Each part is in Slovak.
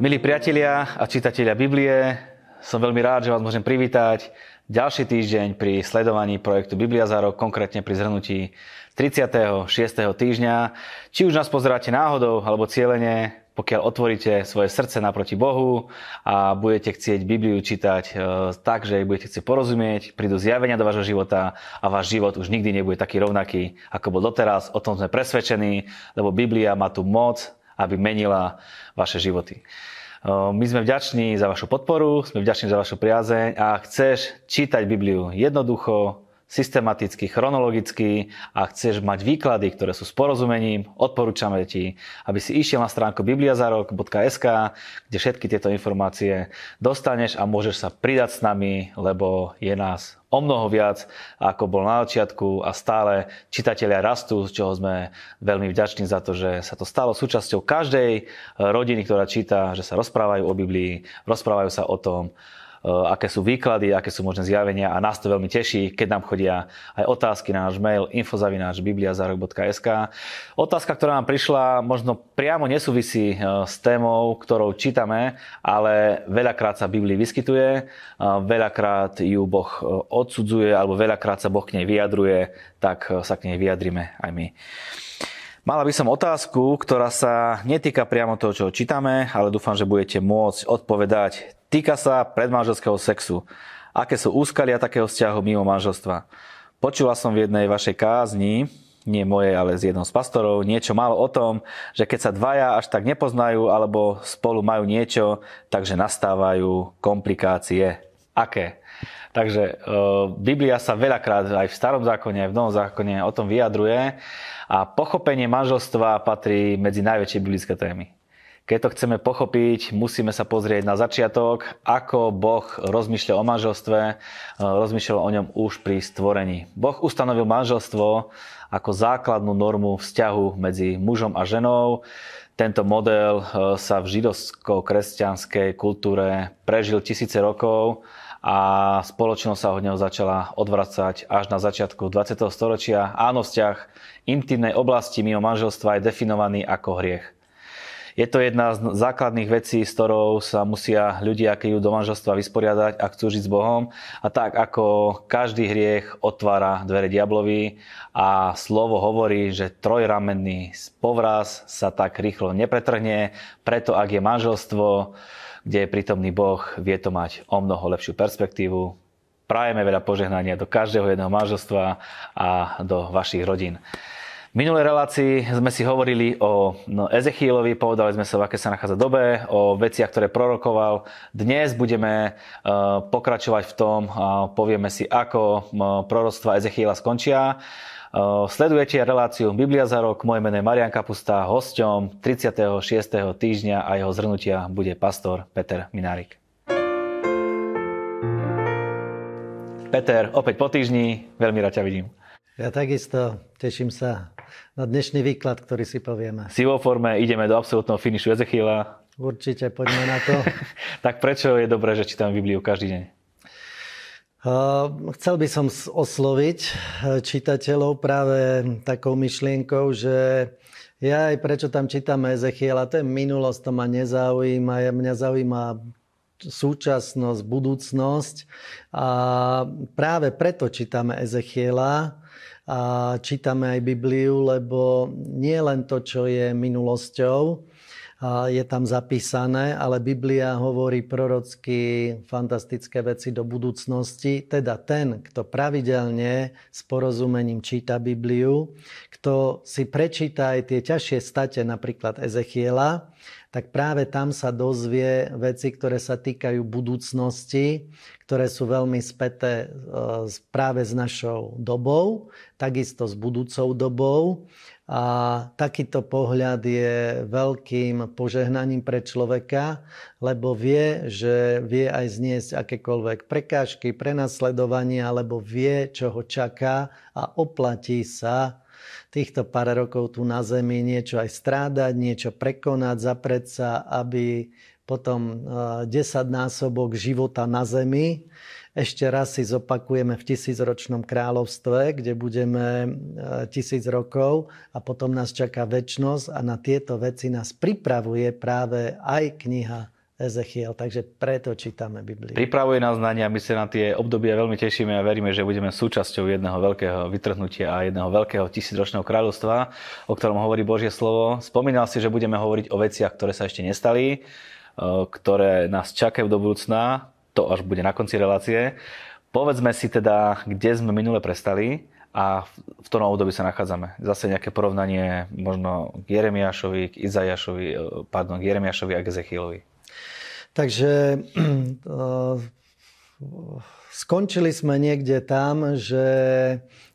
Milí priatelia a čitatelia Biblie, som veľmi rád, že vás môžem privítať ďalší týždeň pri sledovaní projektu Biblia za rok, konkrétne pri zhrnutí 36. týždňa. Či už nás pozeráte náhodou alebo cieľene, pokiaľ otvoríte svoje srdce naproti Bohu a budete chcieť Bibliu čítať e, tak, že budete chcieť porozumieť, prídu zjavenia do vášho života a váš život už nikdy nebude taký rovnaký, ako bol doteraz. O tom sme presvedčení, lebo Biblia má tu moc aby menila vaše životy. My sme vďační za vašu podporu, sme vďační za vašu priazeň a chceš čítať Bibliu jednoducho, systematicky, chronologicky a chceš mať výklady, ktoré sú s porozumením, odporúčame ti, aby si išiel na stránku bibliazarok.sk, kde všetky tieto informácie dostaneš a môžeš sa pridať s nami, lebo je nás o mnoho viac, ako bol na začiatku a stále čitatelia rastú, z čoho sme veľmi vďační za to, že sa to stalo súčasťou každej rodiny, ktorá číta, že sa rozprávajú o Biblii, rozprávajú sa o tom, aké sú výklady, aké sú možné zjavenia a nás to veľmi teší, keď nám chodia aj otázky na náš mail infozavináčbibliazarok.sk. Otázka, ktorá nám prišla, možno priamo nesúvisí eh, s témou, ktorou čítame, ale veľakrát sa Biblii vyskytuje, veľakrát ju Boh eh, odsudzuje alebo veľakrát sa Boh k nej vyjadruje, tak sa k nej vyjadrime aj my. Mala by som otázku, ktorá sa netýka priamo toho, čo čítame, ale dúfam, že budete môcť odpovedať Týka sa predmanželského sexu. Aké sú úskalia takého vzťahu mimo manželstva? Počula som v jednej vašej kázni, nie moje, ale z jednou z pastorov, niečo málo o tom, že keď sa dvaja až tak nepoznajú alebo spolu majú niečo, takže nastávajú komplikácie. Aké? Takže e, Biblia sa veľakrát aj v starom zákone, aj v novom zákone o tom vyjadruje a pochopenie manželstva patrí medzi najväčšie biblické témy. Keď to chceme pochopiť, musíme sa pozrieť na začiatok, ako Boh rozmýšľal o manželstve, e, rozmýšľal o ňom už pri stvorení. Boh ustanovil manželstvo ako základnú normu vzťahu medzi mužom a ženou. Tento model e, sa v židovsko-kresťanskej kultúre prežil tisíce rokov a spoločnosť sa od neho začala odvracať až na začiatku 20. storočia. Áno, vzťah intimnej oblasti mimo manželstva je definovaný ako hriech. Je to jedna z základných vecí, s ktorou sa musia ľudia, keď idú do manželstva, vysporiadať a chcú žiť s Bohom. A tak ako každý hriech otvára dvere diablovi a slovo hovorí, že trojramenný povraz sa tak rýchlo nepretrhne, preto ak je manželstvo, kde je prítomný Boh, vie to mať o mnoho lepšiu perspektívu. Prajeme veľa požehnania do každého jedného manželstva a do vašich rodín. V minulej relácii sme si hovorili o no, Ezechielovi, povedali sme sa, v aké sa nachádza dobe, o veciach, ktoré prorokoval. Dnes budeme uh, pokračovať v tom a povieme si, ako uh, proroctva Ezechiela skončia. Uh, sledujete reláciu Biblia za rok, moje meno je Marian Kapusta, hosťom 36. týždňa a jeho zhrnutia bude pastor Peter Minárik. Peter, opäť po týždni, veľmi rád ťa vidím. Ja takisto teším sa na dnešný výklad, ktorý si povieme. Si vo forme, ideme do absolútneho finišu Ezechiela. Určite, poďme na to. tak prečo je dobré, že čítam Bibliu každý deň? Uh, chcel by som osloviť uh, čitateľov práve takou myšlienkou, že ja aj prečo tam čítame Ezechiela, to je minulosť, to ma nezaujíma, mňa zaujíma súčasnosť, budúcnosť. A práve preto čítame Ezechiela, a čítame aj Bibliu, lebo nie len to, čo je minulosťou, je tam zapísané, ale Biblia hovorí prorocky fantastické veci do budúcnosti. Teda ten, kto pravidelne s porozumením číta Bibliu, kto si prečíta aj tie ťažšie state, napríklad Ezechiela, tak práve tam sa dozvie veci, ktoré sa týkajú budúcnosti, ktoré sú veľmi späté e, práve s našou dobou, takisto s budúcou dobou. A takýto pohľad je veľkým požehnaním pre človeka, lebo vie, že vie aj zniesť akékoľvek prekážky, prenasledovanie, alebo vie, čo ho čaká a oplatí sa týchto pár rokov tu na Zemi niečo aj strádať, niečo prekonať, zapreť sa, aby potom 10 eh, násobok života na Zemi ešte raz si zopakujeme v tisícročnom kráľovstve, kde budeme e, tisíc rokov a potom nás čaká väčnosť a na tieto veci nás pripravuje práve aj kniha Ezechiel, takže preto čítame Bibliu. Pripravuje nás na ne a my sa na tie obdobia veľmi tešíme a veríme, že budeme súčasťou jedného veľkého vytrhnutia a jedného veľkého tisícročného kráľovstva, o ktorom hovorí Božie slovo. Spomínal si, že budeme hovoriť o veciach, ktoré sa ešte nestali, ktoré nás čakajú do budúcna, to až bude na konci relácie. Povedzme si teda, kde sme minule prestali a v tom období sa nachádzame. Zase nejaké porovnanie možno k Jeremiášovi, k Izajašovi, pardon, k Jeremiášovi a k Ezechielovi. Takže skončili sme niekde tam, že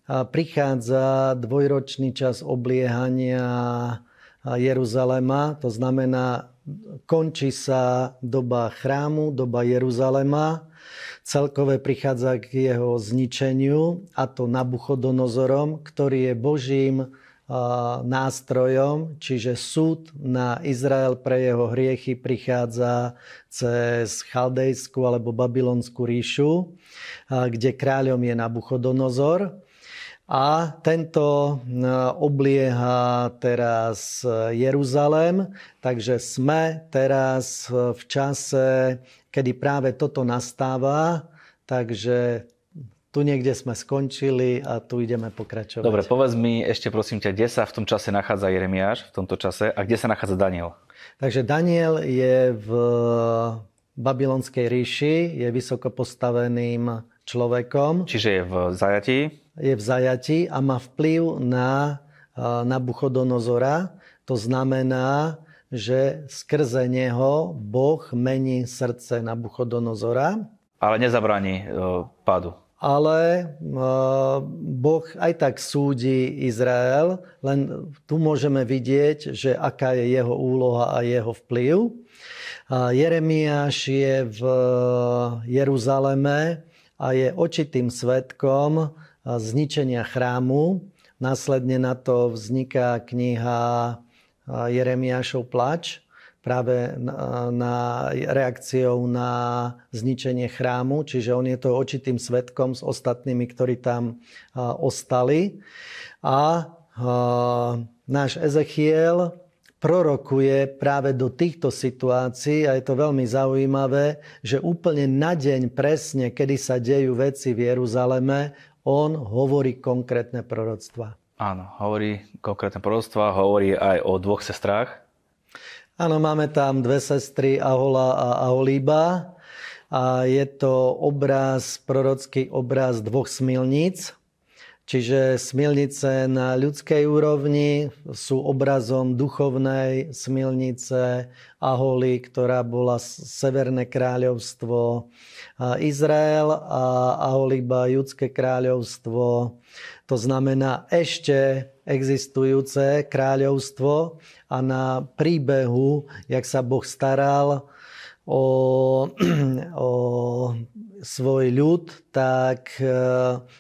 prichádza dvojročný čas obliehania Jeruzalema, to znamená, končí sa doba chrámu, doba Jeruzalema, celkové prichádza k jeho zničeniu, a to Nabuchodonozorom, ktorý je Božím nástrojom, čiže súd na Izrael pre jeho hriechy prichádza cez Chaldejskú alebo Babylonskú ríšu, kde kráľom je Nabuchodonozor. A tento oblieha teraz Jeruzalém, takže sme teraz v čase, kedy práve toto nastáva, takže tu niekde sme skončili a tu ideme pokračovať. Dobre, povedz mi ešte prosím ťa, kde sa v tom čase nachádza Jeremiáš, v tomto čase, a kde sa nachádza Daniel? Takže Daniel je v babylonskej ríši, je vysoko postaveným človekom. Čiže je v zajatí? Je v zajatí a má vplyv na Nabuchodonozora. To znamená, že skrze neho Boh mení srdce Nabuchodonozora. Ale nezabráni e, pádu ale eh, Boh aj tak súdi Izrael, len tu môžeme vidieť, že aká je jeho úloha a jeho vplyv. Jeremiáš je v Jeruzaleme a je očitým svetkom zničenia chrámu. Následne na to vzniká kniha Jeremiášov plač práve na, reakciou na zničenie chrámu, čiže on je to očitým svetkom s ostatnými, ktorí tam ostali. A, a náš Ezechiel prorokuje práve do týchto situácií a je to veľmi zaujímavé, že úplne na deň presne, kedy sa dejú veci v Jeruzaleme, on hovorí konkrétne proroctva. Áno, hovorí konkrétne proroctva, hovorí aj o dvoch sestrách, Áno, máme tam dve sestry, Ahola a Aholíba. A je to obraz, prorocký obraz dvoch smilníc. Čiže smilnice na ľudskej úrovni sú obrazom duchovnej smilnice Aholy, ktorá bola Severné kráľovstvo Izrael a Aholiba Judské kráľovstvo. To znamená ešte existujúce kráľovstvo a na príbehu, jak sa Boh staral o, o svoj ľud, tak e,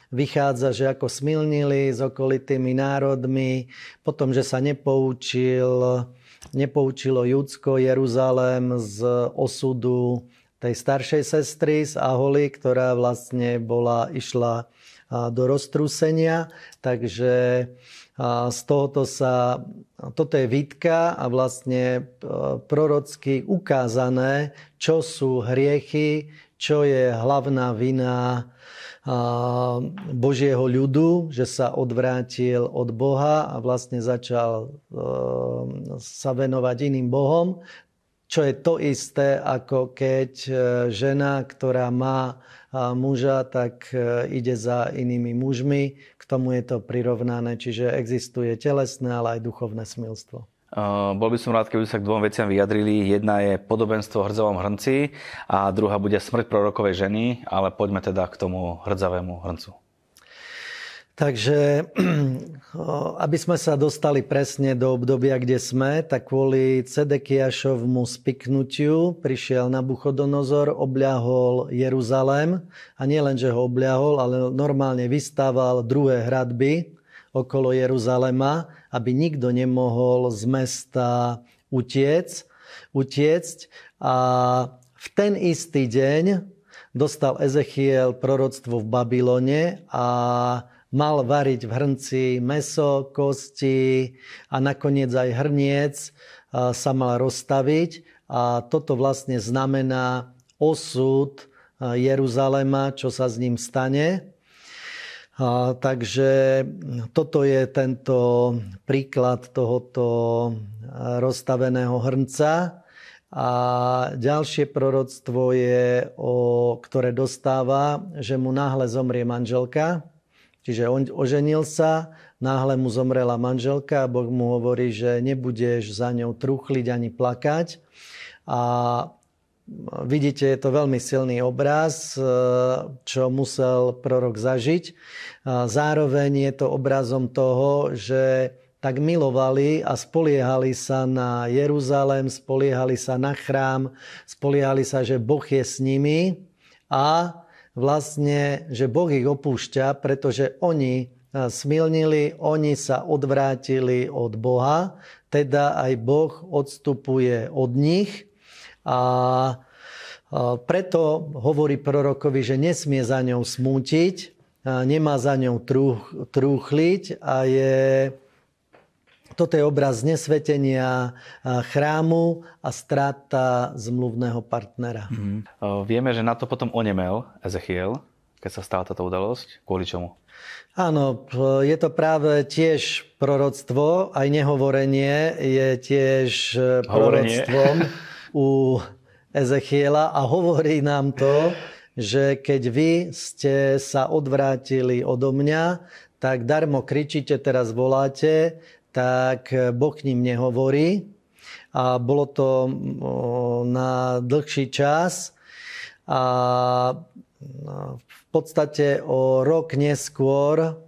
vychádza, že ako smilnili s okolitými národmi, potom, že sa nepoučil, nepoučilo Judsko, Jeruzalém z osudu tej staršej sestry z Aholy, ktorá vlastne bola, išla do roztrúsenia. Takže z tohoto sa, toto je výtka a vlastne e, prorocky ukázané, čo sú hriechy, čo je hlavná vina Božieho ľudu, že sa odvrátil od Boha a vlastne začal e, sa venovať iným Bohom, čo je to isté, ako keď e, žena, ktorá má muža, tak ide za inými mužmi, k tomu je to prirovnané, čiže existuje telesné, ale aj duchovné smilstvo. Uh, bol by som rád, keby sa k dvom veciam vyjadrili. Jedna je podobenstvo hrdzavom hrnci a druhá bude smrť prorokovej ženy, ale poďme teda k tomu hrdzavému hrncu. Takže aby sme sa dostali presne do obdobia, kde sme, tak kvôli Cedekiašovmu spiknutiu prišiel Nabuchodonozor, obľahol Jeruzalém a nie len, že ho obľahol, ale normálne vystával druhé hradby okolo Jeruzalema, aby nikto nemohol z mesta utiec, utiecť. A v ten istý deň dostal Ezechiel proroctvo v Babylone a mal variť v hrnci meso, kosti a nakoniec aj hrniec sa mal rozstaviť. A toto vlastne znamená osud Jeruzalema, čo sa s ním stane. A, takže toto je tento príklad tohoto rozstaveného hrnca. A ďalšie proroctvo je, o, ktoré dostáva, že mu náhle zomrie manželka. Čiže on oženil sa, náhle mu zomrela manželka a Boh mu hovorí, že nebudeš za ňou truchliť ani plakať. A Vidíte, je to veľmi silný obraz, e, čo musel prorok zažiť. Zároveň je to obrazom toho, že tak milovali a spoliehali sa na Jeruzalém, spoliehali sa na chrám, spoliehali sa, že Boh je s nimi a vlastne, že Boh ich opúšťa, pretože oni e, smilnili, oni sa odvrátili od Boha, teda aj Boh odstupuje od nich a preto hovorí prorokovi, že nesmie za ňou smútiť, nemá za ňou trúchliť a je, toto je obraz nesvetenia chrámu a strata zmluvného partnera. Mm-hmm. Vieme, že na to potom onemel Ezechiel, keď sa stala táto udalosť. Kvôli čomu? Áno, je to práve tiež proroctvo, aj nehovorenie je tiež proroctvom. u Ezechiela a hovorí nám to, že keď vy ste sa odvrátili odo mňa, tak darmo kričíte, teraz voláte, tak Boh k ním nehovorí. A bolo to na dlhší čas. A v podstate o rok neskôr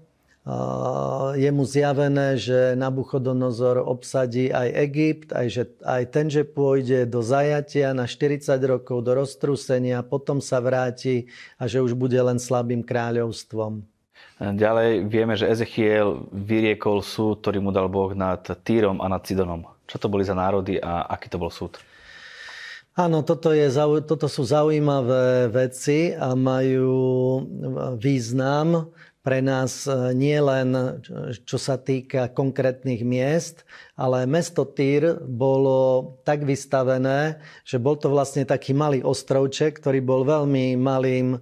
je mu zjavené, že Nabuchodonozor obsadí aj Egypt, aj, že, aj ten, že pôjde do zajatia na 40 rokov, do roztrúsenia, potom sa vráti a že už bude len slabým kráľovstvom. Ďalej vieme, že Ezechiel vyriekol súd, ktorý mu dal Boh nad Týrom a nad Sidonom. Čo to boli za národy a aký to bol súd? Áno, toto, je, toto sú zaujímavé veci a majú význam pre nás e, nie len čo sa týka konkrétnych miest, ale mesto Týr bolo tak vystavené, že bol to vlastne taký malý ostrovček, ktorý bol veľmi malým e,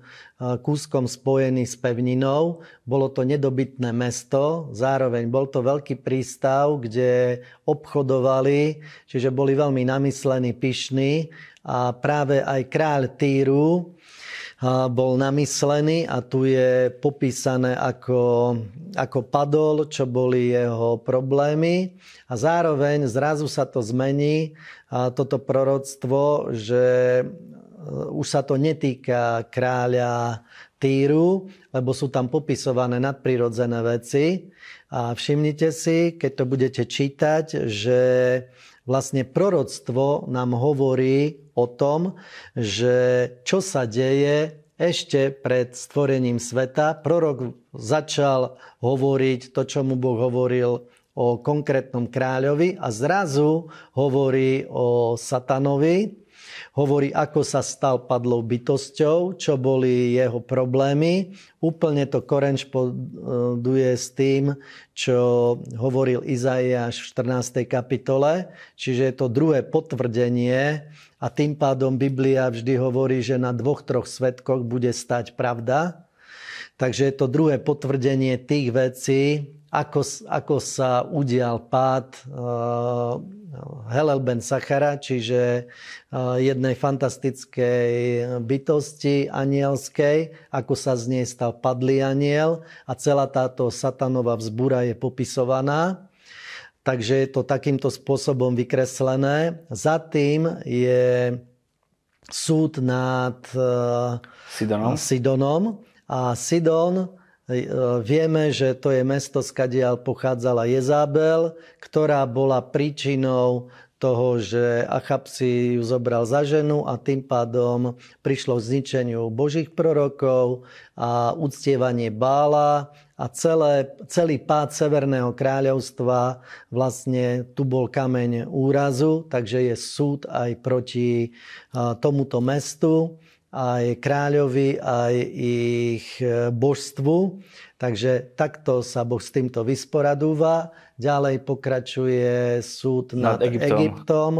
kúskom spojený s pevninou. Bolo to nedobytné mesto, zároveň bol to veľký prístav, kde obchodovali, čiže boli veľmi namyslení, pyšní a práve aj kráľ Týru, bol namyslený a tu je popísané, ako, ako padol, čo boli jeho problémy a zároveň zrazu sa to zmení, toto proroctvo, že e, už sa to netýka kráľa Týru, lebo sú tam popisované nadprirodzené veci. A všimnite si, keď to budete čítať, že vlastne proroctvo nám hovorí o tom, že čo sa deje ešte pred stvorením sveta. Prorok začal hovoriť to, čo mu Boh hovoril o konkrétnom kráľovi a zrazu hovorí o satanovi, hovorí, ako sa stal padlou bytosťou, čo boli jeho problémy. Úplne to korenšpoduje s tým, čo hovoril Izaiáš v 14. kapitole. Čiže je to druhé potvrdenie a tým pádom Biblia vždy hovorí, že na dvoch, troch svetkoch bude stať pravda. Takže je to druhé potvrdenie tých vecí, ako, ako sa udial pád uh, Helel ben Sachara, čiže uh, jednej fantastickej bytosti anielskej, ako sa z nej stal padlý aniel a celá táto satanová vzbúra je popisovaná. Takže je to takýmto spôsobom vykreslené. Za tým je súd nad uh, Sidonom. Sidonom. A Sidon vieme, že to je mesto, skadiaľ pochádzala Jezábel, ktorá bola príčinou toho, že Achab si ju zobral za ženu a tým pádom prišlo k zničeniu božích prorokov a uctievanie Bála a celé, celý pád Severného kráľovstva vlastne tu bol kameň úrazu, takže je súd aj proti tomuto mestu aj kráľovi, aj ich e, božstvu. Takže takto sa Boh s týmto vysporadúva. Ďalej pokračuje súd nad, nad Egyptom. Egyptom.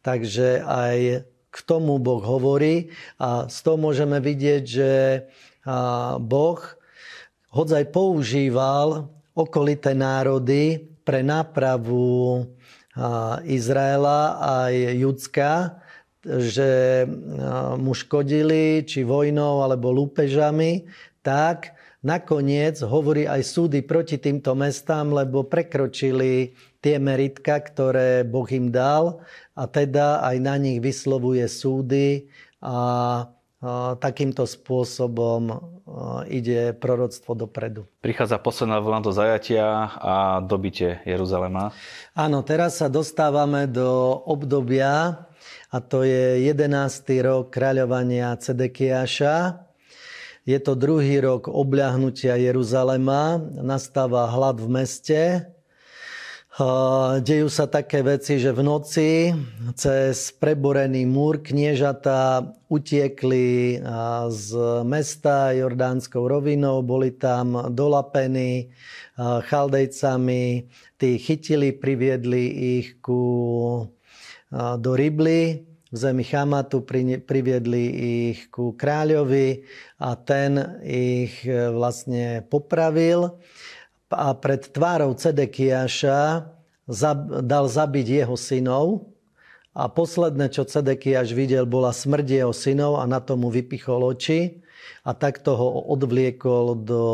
Takže aj k tomu Boh hovorí a z toho môžeme vidieť, že Boh hodzaj používal okolité národy pre nápravu Izraela aj Judska, že mu škodili či vojnou alebo lúpežami, tak nakoniec hovorí aj súdy proti týmto mestám, lebo prekročili tie meritka, ktoré Boh im dal a teda aj na nich vyslovuje súdy a takýmto spôsobom ide proroctvo dopredu. Prichádza posledná vlna do zajatia a dobitie Jeruzalema. Áno, teraz sa dostávame do obdobia, a to je 11. rok kráľovania Cedekiaša. Je to druhý rok obľahnutia Jeruzalema. Nastáva hlad v meste Dejú sa také veci, že v noci cez preborený múr kniežatá utiekli z mesta Jordánskou rovinou, boli tam dolapení chaldejcami, tí chytili, priviedli ich ku, do Ribly, v zemi Chamatu priviedli ich ku kráľovi a ten ich vlastne popravil a pred tvárou Cedekiaša dal zabiť jeho synov a posledné, čo Cedekiaš videl, bola smrť jeho synov a na tomu vypichol oči a takto ho odvliekol do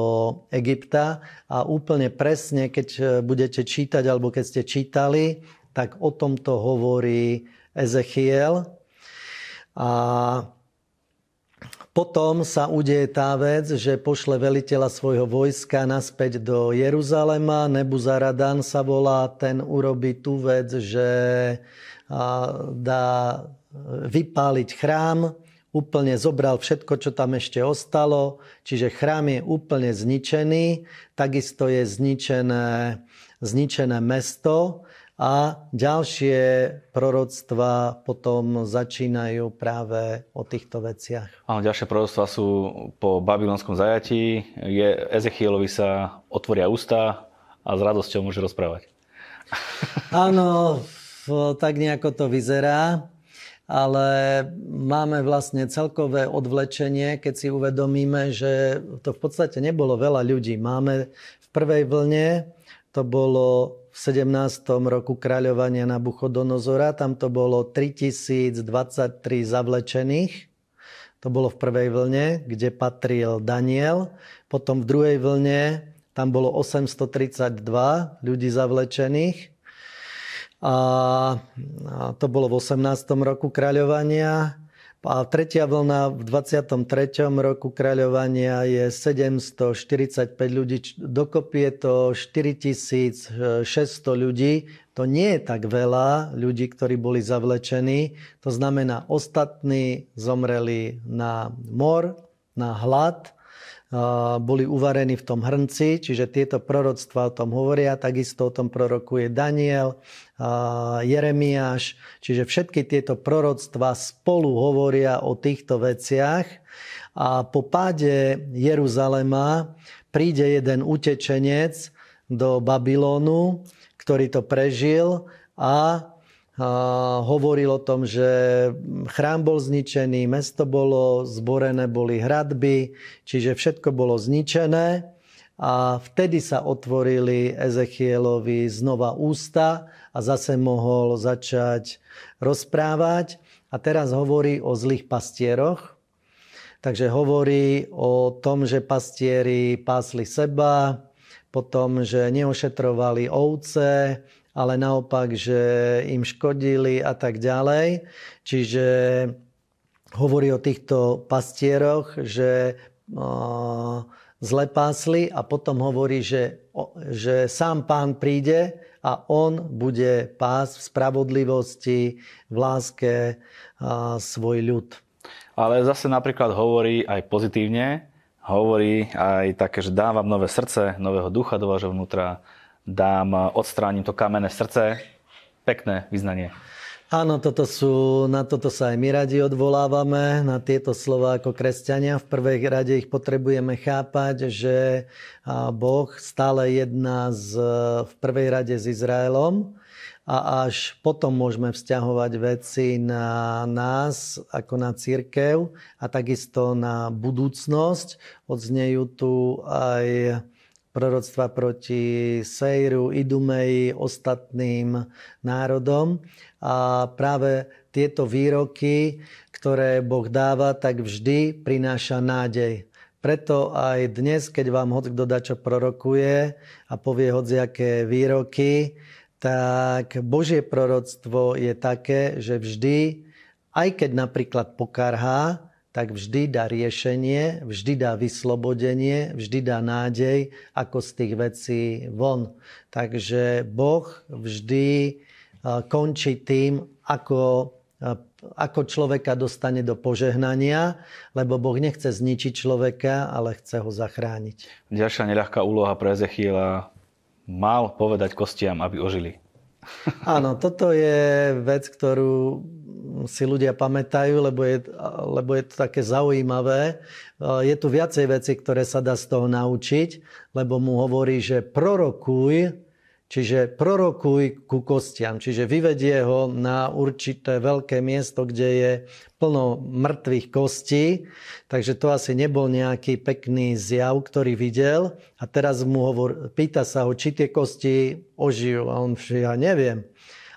Egypta a úplne presne, keď budete čítať alebo keď ste čítali, tak o tomto hovorí Ezechiel. A potom sa udeje tá vec, že pošle veliteľa svojho vojska naspäť do Jeruzalema. Nebuzaradan sa volá, ten urobí tú vec, že dá vypáliť chrám, úplne zobral všetko, čo tam ešte ostalo, čiže chrám je úplne zničený, takisto je zničené, zničené mesto a ďalšie proroctva potom začínajú práve o týchto veciach. Áno, ďalšie proroctva sú po babylonskom zajatí. Je, Ezechielovi sa otvoria ústa a s radosťou môže rozprávať. Áno, tak nejako to vyzerá, ale máme vlastne celkové odvlečenie, keď si uvedomíme, že to v podstate nebolo veľa ľudí. Máme v prvej vlne, to bolo v 17. roku kráľovania Nabuchodonozora. Tam to bolo 3023 zavlečených. To bolo v prvej vlne, kde patril Daniel. Potom v druhej vlne tam bolo 832 ľudí zavlečených. A to bolo v 18. roku kráľovania. A tretia vlna v 23. roku kráľovania je 745 ľudí. Dokopy je to 4600 ľudí. To nie je tak veľa ľudí, ktorí boli zavlečení. To znamená, ostatní zomreli na mor, na hlad, boli uvarení v tom hrnci, čiže tieto proroctva o tom hovoria, takisto o tom prorokuje Daniel, Jeremiáš, čiže všetky tieto proroctva spolu hovoria o týchto veciach. A po páde Jeruzalema príde jeden utečenec do Babylonu, ktorý to prežil a hovoril o tom, že chrám bol zničený, mesto bolo zborené, boli hradby, čiže všetko bolo zničené. A vtedy sa otvorili Ezechielovi znova ústa a zase mohol začať rozprávať. A teraz hovorí o zlých pastieroch. Takže hovorí o tom, že pastieri pásli seba, potom, že neošetrovali ovce, ale naopak, že im škodili a tak ďalej. Čiže hovorí o týchto pastieroch, že zle pásli a potom hovorí, že, že sám pán príde a on bude pás v spravodlivosti, v láske svoj ľud. Ale zase napríklad hovorí aj pozitívne, hovorí aj také, že dávam nové srdce, nového ducha do vášho vnútra, dám, odstránim to kamenné srdce. Pekné vyznanie. Áno, toto sú, na toto sa aj my radi odvolávame, na tieto slova ako kresťania. V prvej rade ich potrebujeme chápať, že Boh stále jedná z, v prvej rade s Izraelom a až potom môžeme vzťahovať veci na nás ako na církev a takisto na budúcnosť. Odznejú tu aj proroctva proti Sejru, Idumeji, ostatným národom. A práve tieto výroky, ktoré Boh dáva, tak vždy prináša nádej. Preto aj dnes, keď vám hoď kto dačo prorokuje a povie hociaké výroky, tak Božie proroctvo je také, že vždy, aj keď napríklad pokarhá, tak vždy dá riešenie, vždy dá vyslobodenie, vždy dá nádej, ako z tých vecí von. Takže Boh vždy končí tým, ako, ako človeka dostane do požehnania, lebo Boh nechce zničiť človeka, ale chce ho zachrániť. Ďalšia neľahká úloha pre Ezechiela mal povedať kostiam, aby ožili. Áno, toto je vec, ktorú si ľudia pamätajú, lebo je, lebo je to také zaujímavé. Je tu viacej veci, ktoré sa dá z toho naučiť, lebo mu hovorí, že prorokuj, čiže prorokuj ku kostiam, čiže vyvedie ho na určité veľké miesto, kde je plno mŕtvych kostí, takže to asi nebol nejaký pekný zjav, ktorý videl. A teraz mu hovor, pýta sa ho, či tie kosti ožijú. A on, že ja neviem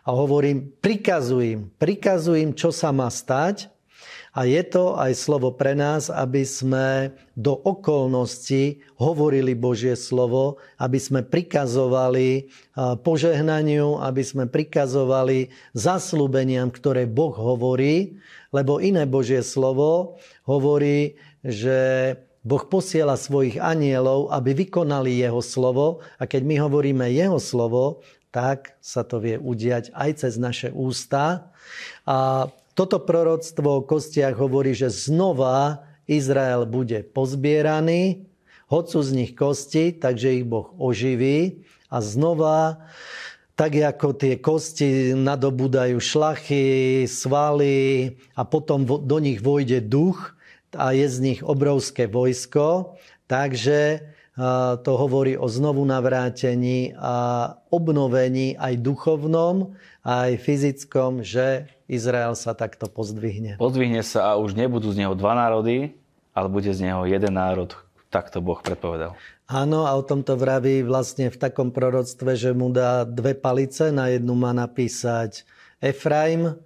a hovorím, prikazujem, prikazujem, čo sa má stať. A je to aj slovo pre nás, aby sme do okolností hovorili Božie slovo, aby sme prikazovali požehnaniu, aby sme prikazovali zaslúbeniam, ktoré Boh hovorí, lebo iné Božie slovo hovorí, že Boh posiela svojich anielov, aby vykonali jeho slovo a keď my hovoríme jeho slovo, tak sa to vie udiať aj cez naše ústa. A toto proroctvo o kostiach hovorí, že znova Izrael bude pozbieraný, hocu z nich kosti, takže ich Boh oživí a znova tak ako tie kosti nadobúdajú šlachy, svaly a potom do nich vojde duch a je z nich obrovské vojsko. Takže to hovorí o znovu navrátení a obnovení aj duchovnom, aj fyzickom, že Izrael sa takto pozdvihne. Pozdvihne sa a už nebudú z neho dva národy, ale bude z neho jeden národ. Tak to Boh predpovedal. Áno, a o tomto vraví vlastne v takom proroctve, že mu dá dve palice. Na jednu má napísať Efraim,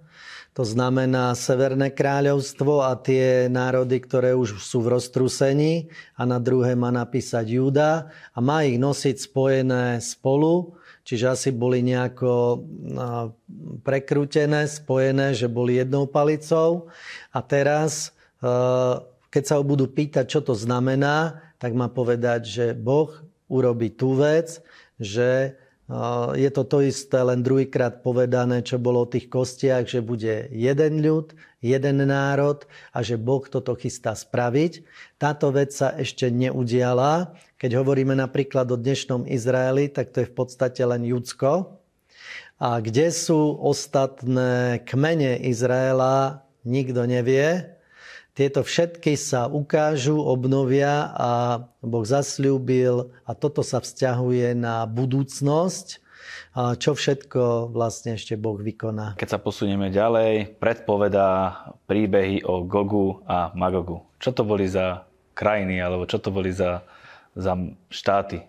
to znamená Severné kráľovstvo a tie národy, ktoré už sú v roztrusení a na druhé má napísať Júda a má ich nosiť spojené spolu, čiže asi boli nejako prekrútené, spojené, že boli jednou palicou. A teraz, e, keď sa ho budú pýtať, čo to znamená, tak má povedať, že Boh urobí tú vec, že je to to isté, len druhýkrát povedané, čo bolo o tých kostiach, že bude jeden ľud, jeden národ a že Boh toto chystá spraviť. Táto vec sa ešte neudiala. Keď hovoríme napríklad o dnešnom Izraeli, tak to je v podstate len Judsko. A kde sú ostatné kmene Izraela, nikto nevie. Tieto všetky sa ukážu, obnovia a Boh zasľúbil a toto sa vzťahuje na budúcnosť, a čo všetko vlastne ešte Boh vykoná. Keď sa posunieme ďalej, predpovedá príbehy o Gogu a Magogu. Čo to boli za krajiny, alebo čo to boli za, za štáty?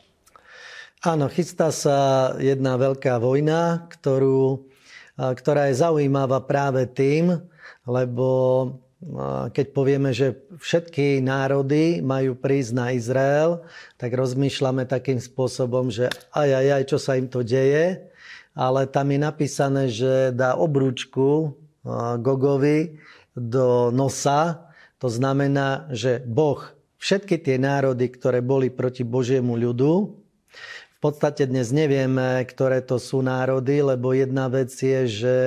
Áno, chystá sa jedna veľká vojna, ktorú, ktorá je zaujímavá práve tým, lebo keď povieme, že všetky národy majú prísť na Izrael, tak rozmýšľame takým spôsobom, že aj, aj, aj, čo sa im to deje, ale tam je napísané, že dá obrúčku Gogovi do nosa. To znamená, že Boh všetky tie národy, ktoré boli proti Božiemu ľudu, v podstate dnes nevieme, ktoré to sú národy, lebo jedna vec je, že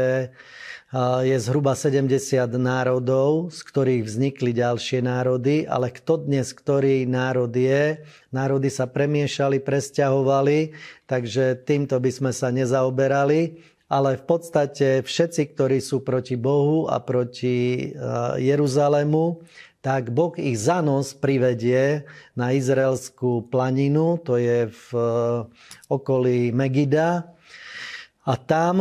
je zhruba 70 národov, z ktorých vznikli ďalšie národy, ale kto dnes, ktorý národ je, národy sa premiešali, presťahovali, takže týmto by sme sa nezaoberali, ale v podstate všetci, ktorí sú proti Bohu a proti Jeruzalému, tak Boh ich za nos privedie na izraelskú planinu, to je v okolí Megida. A tam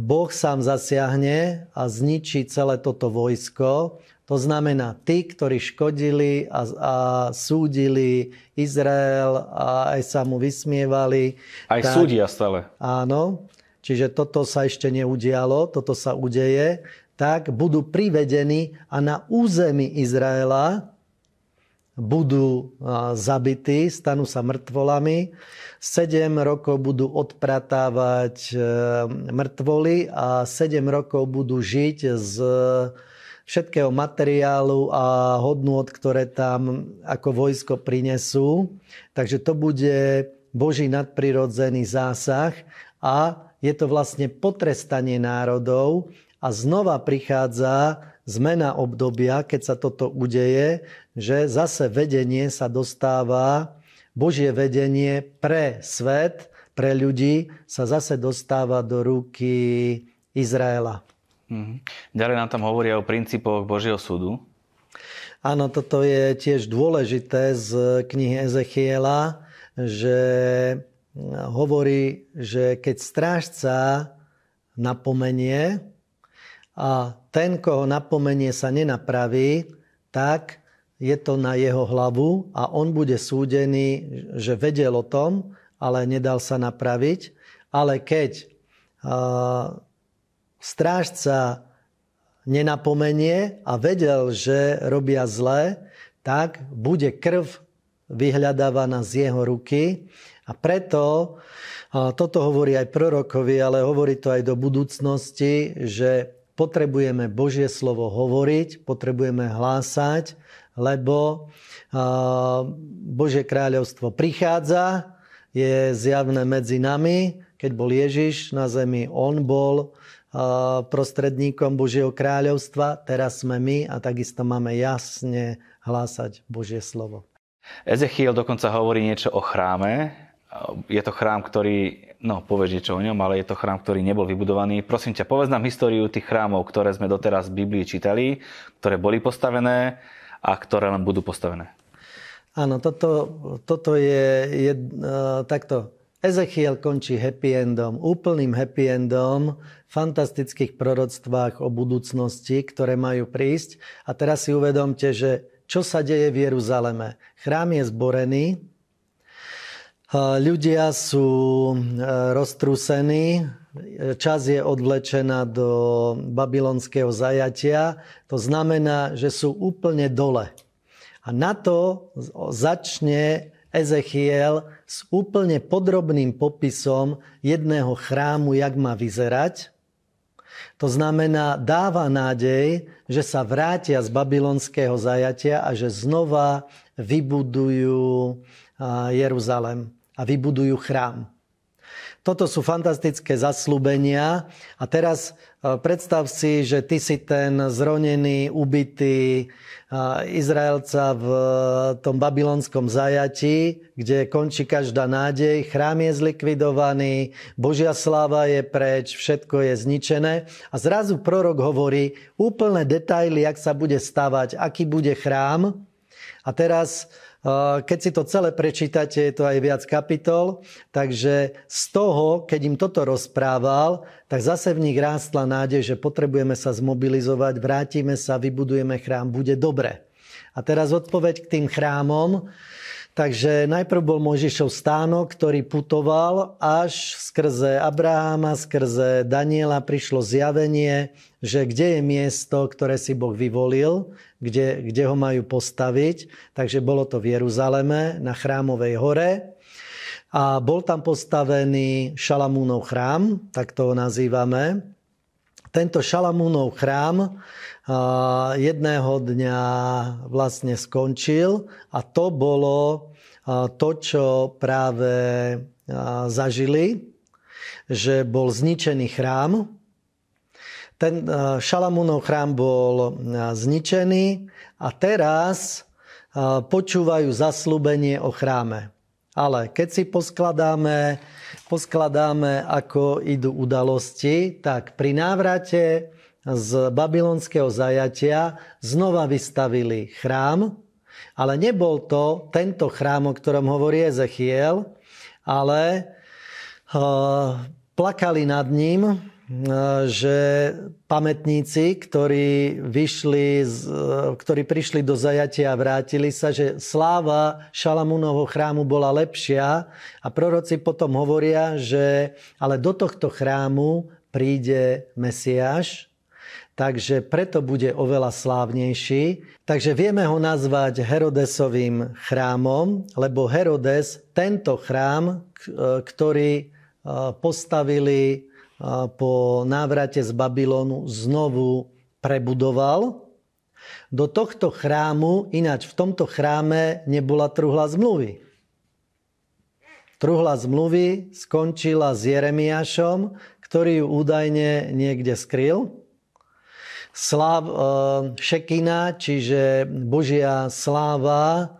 Boh sám zasiahne a zničí celé toto vojsko to znamená, tí, ktorí škodili a, a súdili Izrael a aj sa mu vysmievali. Aj tak, súdia stále. Áno, čiže toto sa ešte neudialo, toto sa udeje, tak budú privedení a na území Izraela budú zabití, stanú sa mŕtvolami. Sedem rokov budú odpratávať e, mŕtvoly a sedem rokov budú žiť z všetkého materiálu a hodnôt, ktoré tam ako vojsko prinesú. Takže to bude Boží nadprirodzený zásah a je to vlastne potrestanie národov a znova prichádza zmena obdobia, keď sa toto udeje, že zase vedenie sa dostáva, Božie vedenie pre svet, pre ľudí sa zase dostáva do ruky Izraela. Mm-hmm. Ďalej nám tam hovoria o princípoch Božieho súdu. Áno, toto je tiež dôležité z knihy Ezechiela, že hovorí, že keď strážca napomenie a ten, koho napomenie sa nenapraví, tak je to na jeho hlavu a on bude súdený, že vedel o tom, ale nedal sa napraviť. Ale keď strážca nenapomenie a vedel, že robia zlé, tak bude krv vyhľadávaná z jeho ruky. A preto, toto hovorí aj prorokovi, ale hovorí to aj do budúcnosti, že potrebujeme Božie slovo hovoriť, potrebujeme hlásať, lebo Božie kráľovstvo prichádza, je zjavné medzi nami. Keď bol Ježiš na zemi, on bol prostredníkom Božieho kráľovstva, teraz sme my a takisto máme jasne hlásať Božie slovo. Ezechiel dokonca hovorí niečo o chráme. Je to chrám, ktorý, no povedz niečo o ňom, ale je to chrám, ktorý nebol vybudovaný. Prosím ťa, povedz nám históriu tých chrámov, ktoré sme doteraz v Biblii čítali, ktoré boli postavené a ktoré len budú postavené. Áno, toto, toto je, je uh, takto. Ezechiel končí happy endom, úplným happy endom, fantastických proroctvách o budúcnosti, ktoré majú prísť. A teraz si uvedomte, že čo sa deje v Jeruzaleme. Chrám je zborený, ľudia sú e, roztrúsení, čas je odvlečená do babylonského zajatia. To znamená, že sú úplne dole. A na to začne Ezechiel s úplne podrobným popisom jedného chrámu, jak má vyzerať. To znamená, dáva nádej, že sa vrátia z babylonského zajatia a že znova vybudujú Jeruzalem a vybudujú chrám. Toto sú fantastické zaslúbenia. A teraz e, predstav si, že ty si ten zronený, ubitý e, Izraelca v tom babylonskom zajati, kde končí každá nádej, chrám je zlikvidovaný, Božia sláva je preč, všetko je zničené. A zrazu prorok hovorí úplné detaily, jak sa bude stavať, aký bude chrám. A teraz keď si to celé prečítate, je to aj viac kapitol, takže z toho, keď im toto rozprával, tak zase v nich rástla nádej, že potrebujeme sa zmobilizovať, vrátime sa, vybudujeme chrám, bude dobre. A teraz odpoveď k tým chrámom. Takže najprv bol Mojžišov stánok, ktorý putoval až skrze Abraháma, skrze Daniela prišlo zjavenie, že kde je miesto, ktoré si Boh vyvolil, kde, kde ho majú postaviť. Takže bolo to v Jeruzaleme na chrámovej hore. A bol tam postavený Šalamúnov chrám, tak to ho nazývame. Tento Šalamúnov chrám jedného dňa vlastne skončil a to bolo to, čo práve zažili, že bol zničený chrám. Ten Šalamúnov chrám bol zničený a teraz počúvajú zaslúbenie o chráme. Ale keď si poskladáme, poskladáme, ako idú udalosti, tak pri návrate z babylonského zajatia znova vystavili chrám, ale nebol to tento chrám, o ktorom hovorí Ezechiel, ale plakali nad ním, že pamätníci, ktorí, vyšli, ktorí prišli do zajatia a vrátili sa, že sláva Šalamúnovho chrámu bola lepšia a proroci potom hovoria, že ale do tohto chrámu príde Mesiáš, takže preto bude oveľa slávnejší. Takže vieme ho nazvať Herodesovým chrámom, lebo Herodes tento chrám, ktorý postavili po návrate z Babylonu znovu prebudoval. Do tohto chrámu, ináč v tomto chráme nebola truhla zmluvy. Truhla zmluvy skončila s Jeremiášom, ktorý ju údajne niekde skryl. Sláv, e, šekina, čiže Božia sláva,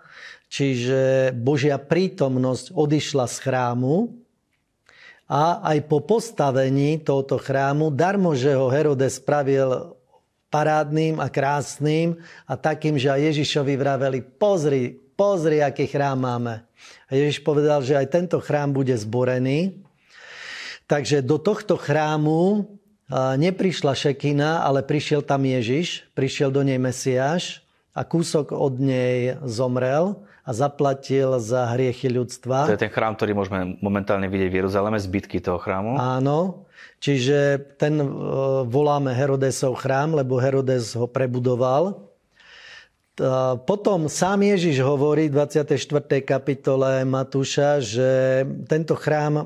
čiže Božia prítomnosť odišla z chrámu a aj po postavení tohoto chrámu, darmo, že ho Herodes spravil parádnym a krásnym a takým, že aj Ježišovi vraveli, pozri, pozri, aký chrám máme. A Ježiš povedal, že aj tento chrám bude zborený. Takže do tohto chrámu neprišla Šekina, ale prišiel tam Ježiš, prišiel do nej Mesiáš a kúsok od nej zomrel a zaplatil za hriechy ľudstva. To je ten chrám, ktorý môžeme momentálne vidieť v Jeruzaleme, zbytky toho chrámu. Áno, čiže ten e, voláme Herodesov chrám, lebo Herodes ho prebudoval. Potom sám Ježiš hovorí v 24. kapitole Matúša, že tento chrám e,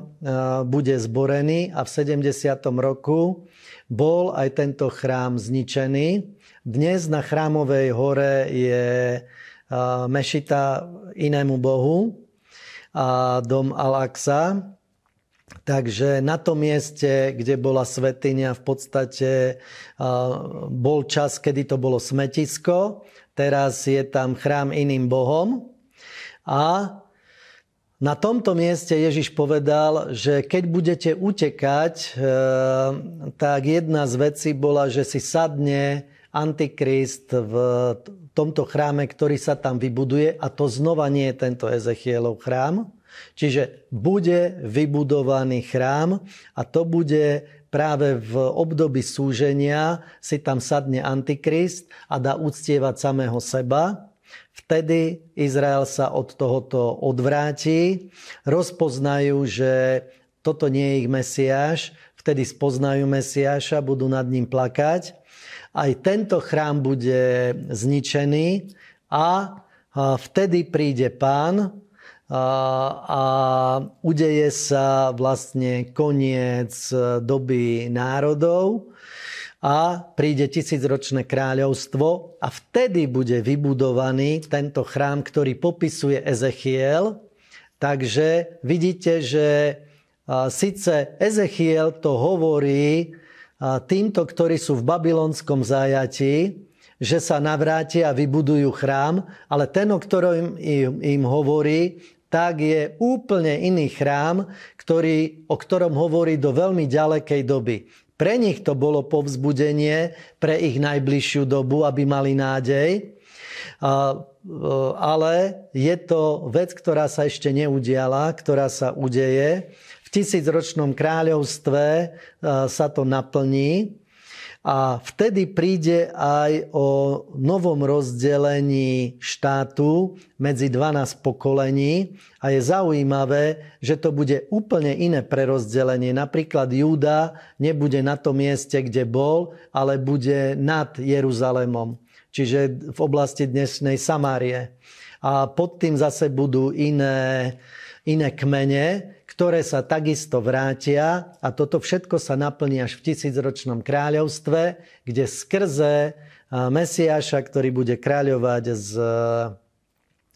bude zborený a v 70. roku bol aj tento chrám zničený. Dnes na chrámovej hore je mešita inému bohu a dom Al-Aqsa. Takže na tom mieste, kde bola svetiňa, v podstate bol čas, kedy to bolo smetisko. Teraz je tam chrám iným bohom. A na tomto mieste Ježiš povedal, že keď budete utekať, e, tak jedna z vecí bola, že si sadne Antikrist v tomto chráme, ktorý sa tam vybuduje a to znova nie je tento Ezechielov chrám. Čiže bude vybudovaný chrám a to bude práve v období súženia si tam sadne Antikrist a dá uctievať samého seba. Vtedy Izrael sa od tohoto odvráti, rozpoznajú, že toto nie je ich Mesiáš, vtedy spoznajú Mesiáša, budú nad ním plakať aj tento chrám bude zničený a vtedy príde pán a udeje sa vlastne koniec doby národov a príde tisícročné kráľovstvo a vtedy bude vybudovaný tento chrám, ktorý popisuje Ezechiel. Takže vidíte, že síce Ezechiel to hovorí týmto, ktorí sú v babylonskom zajatí, že sa navrátia a vybudujú chrám, ale ten, o ktorom im, im hovorí, tak je úplne iný chrám, ktorý, o ktorom hovorí do veľmi ďalekej doby. Pre nich to bolo povzbudenie pre ich najbližšiu dobu, aby mali nádej. Ale je to vec, ktorá sa ešte neudiala, ktorá sa udeje tisícročnom kráľovstve e, sa to naplní a vtedy príde aj o novom rozdelení štátu medzi 12 pokolení a je zaujímavé, že to bude úplne iné prerozdelenie. Napríklad Júda nebude na tom mieste, kde bol, ale bude nad Jeruzalémom, čiže v oblasti dnešnej Samárie. A pod tým zase budú iné, iné kmene, ktoré sa takisto vrátia a toto všetko sa naplní až v tisícročnom kráľovstve, kde skrze Mesiáša, ktorý bude kráľovať z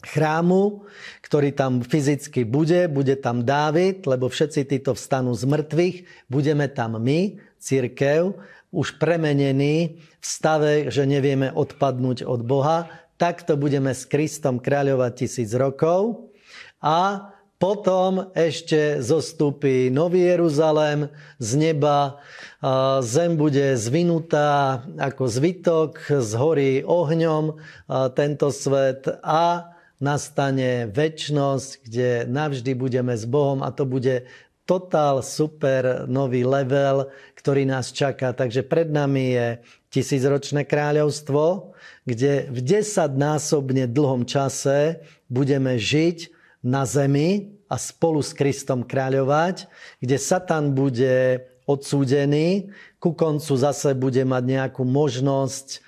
chrámu, ktorý tam fyzicky bude, bude tam Dávid, lebo všetci títo vstanú z mŕtvych, budeme tam my, církev, už premenení v stave, že nevieme odpadnúť od Boha, takto budeme s Kristom kráľovať tisíc rokov a Potom ešte zostúpi Nový Jeruzalém z neba, zem bude zvinutá ako zvitok, zhorí ohňom tento svet a nastane väčnosť, kde navždy budeme s Bohom a to bude totál super nový level, ktorý nás čaká. Takže pred nami je tisícročné kráľovstvo, kde v desaťnásobne dlhom čase budeme žiť na zemi a spolu s Kristom kráľovať, kde Satan bude odsúdený, ku koncu zase bude mať nejakú možnosť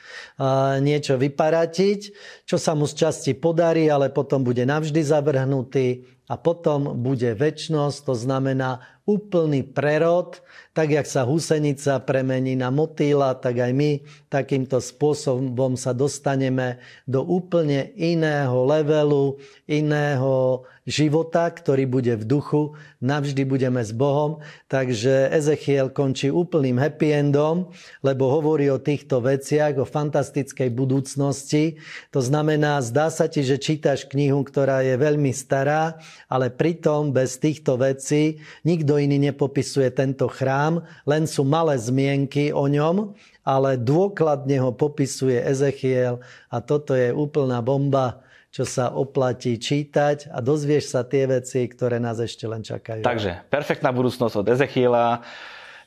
niečo vyparatiť, čo sa mu z časti podarí, ale potom bude navždy zavrhnutý a potom bude väčnosť, to znamená úplný prerod, tak jak sa husenica premení na motýla, tak aj my takýmto spôsobom sa dostaneme do úplne iného levelu, iného života, ktorý bude v duchu, navždy budeme s Bohom. Takže Ezechiel končí úplným happy endom, lebo hovorí o týchto veciach, o fantastickej budúcnosti. To znamená, zdá sa ti, že čítaš knihu, ktorá je veľmi stará, ale pritom bez týchto vecí nikto iný nepopisuje tento chrám, len sú malé zmienky o ňom, ale dôkladne ho popisuje Ezechiel a toto je úplná bomba čo sa oplatí čítať a dozvieš sa tie veci, ktoré nás ešte len čakajú. Takže perfektná budúcnosť od Ezechiela,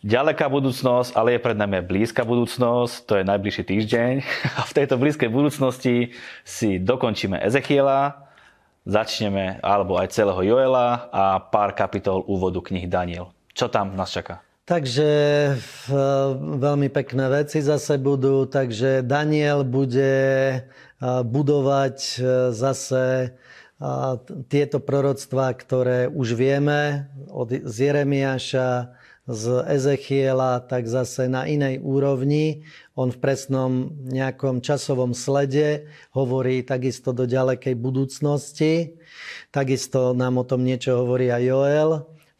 ďaleká budúcnosť, ale je pred nami blízka budúcnosť, to je najbližší týždeň. A v tejto blízkej budúcnosti si dokončíme Ezechiela, začneme, alebo aj celého Joela a pár kapitol úvodu knih Daniel. Čo tam nás čaká? Takže veľmi pekné veci zase budú. Takže Daniel bude budovať e, zase tieto proroctvá, ktoré už vieme od, z Jeremiáša, z Ezechiela, tak zase na inej úrovni. On v presnom nejakom časovom slede hovorí takisto do ďalekej budúcnosti. Takisto nám o tom niečo hovorí aj Joel.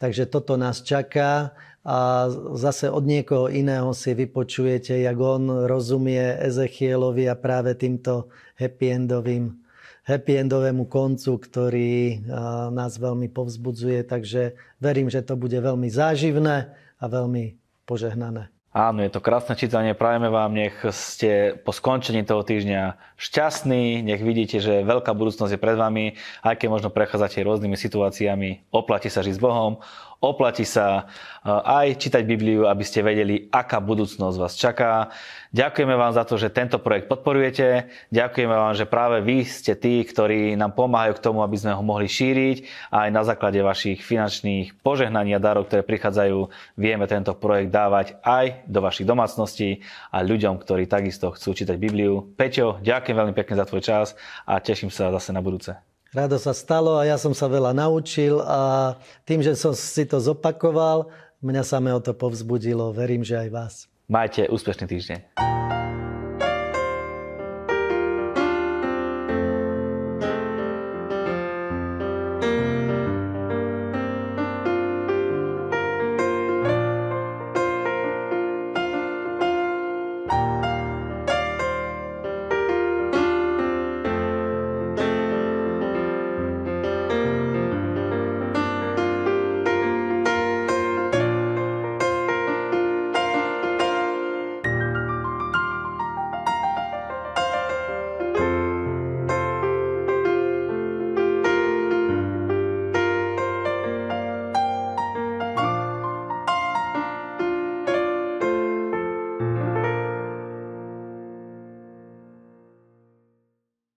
Takže toto nás čaká a zase od niekoho iného si vypočujete, jak on rozumie Ezechielovi a práve týmto happy endovým happy endovému koncu, ktorý nás veľmi povzbudzuje. Takže verím, že to bude veľmi záživné a veľmi požehnané. Áno, je to krásne čítanie. Prajeme vám, nech ste po skončení toho týždňa šťastní, nech vidíte, že veľká budúcnosť je pred vami, aj keď možno prechádzate rôznymi situáciami. Oplatí sa žiť s Bohom, oplatí sa eh, aj čítať Bibliu, aby ste vedeli, aká budúcnosť vás čaká. Ďakujeme vám za to, že tento projekt podporujete. Ďakujeme vám, že práve vy ste tí, ktorí nám pomáhajú k tomu, aby sme ho mohli šíriť a aj na základe vašich finančných požehnaní a darov, ktoré prichádzajú, vieme tento projekt dávať aj do vašich domácností a ľuďom, ktorí takisto chcú čítať Bibliu. Peťo, ďakujem veľmi pekne za tvoj čas a teším sa zase na budúce. Rado sa stalo a ja som sa veľa naučil a tým, že som si to zopakoval, mňa samé o to povzbudilo. Verím, že aj vás. Majte úspešný týždeň.